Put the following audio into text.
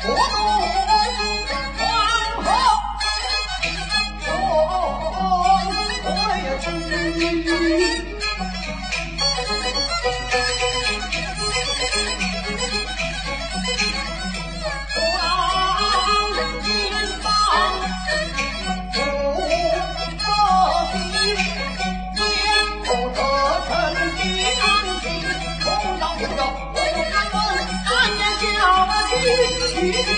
我对 Thank you.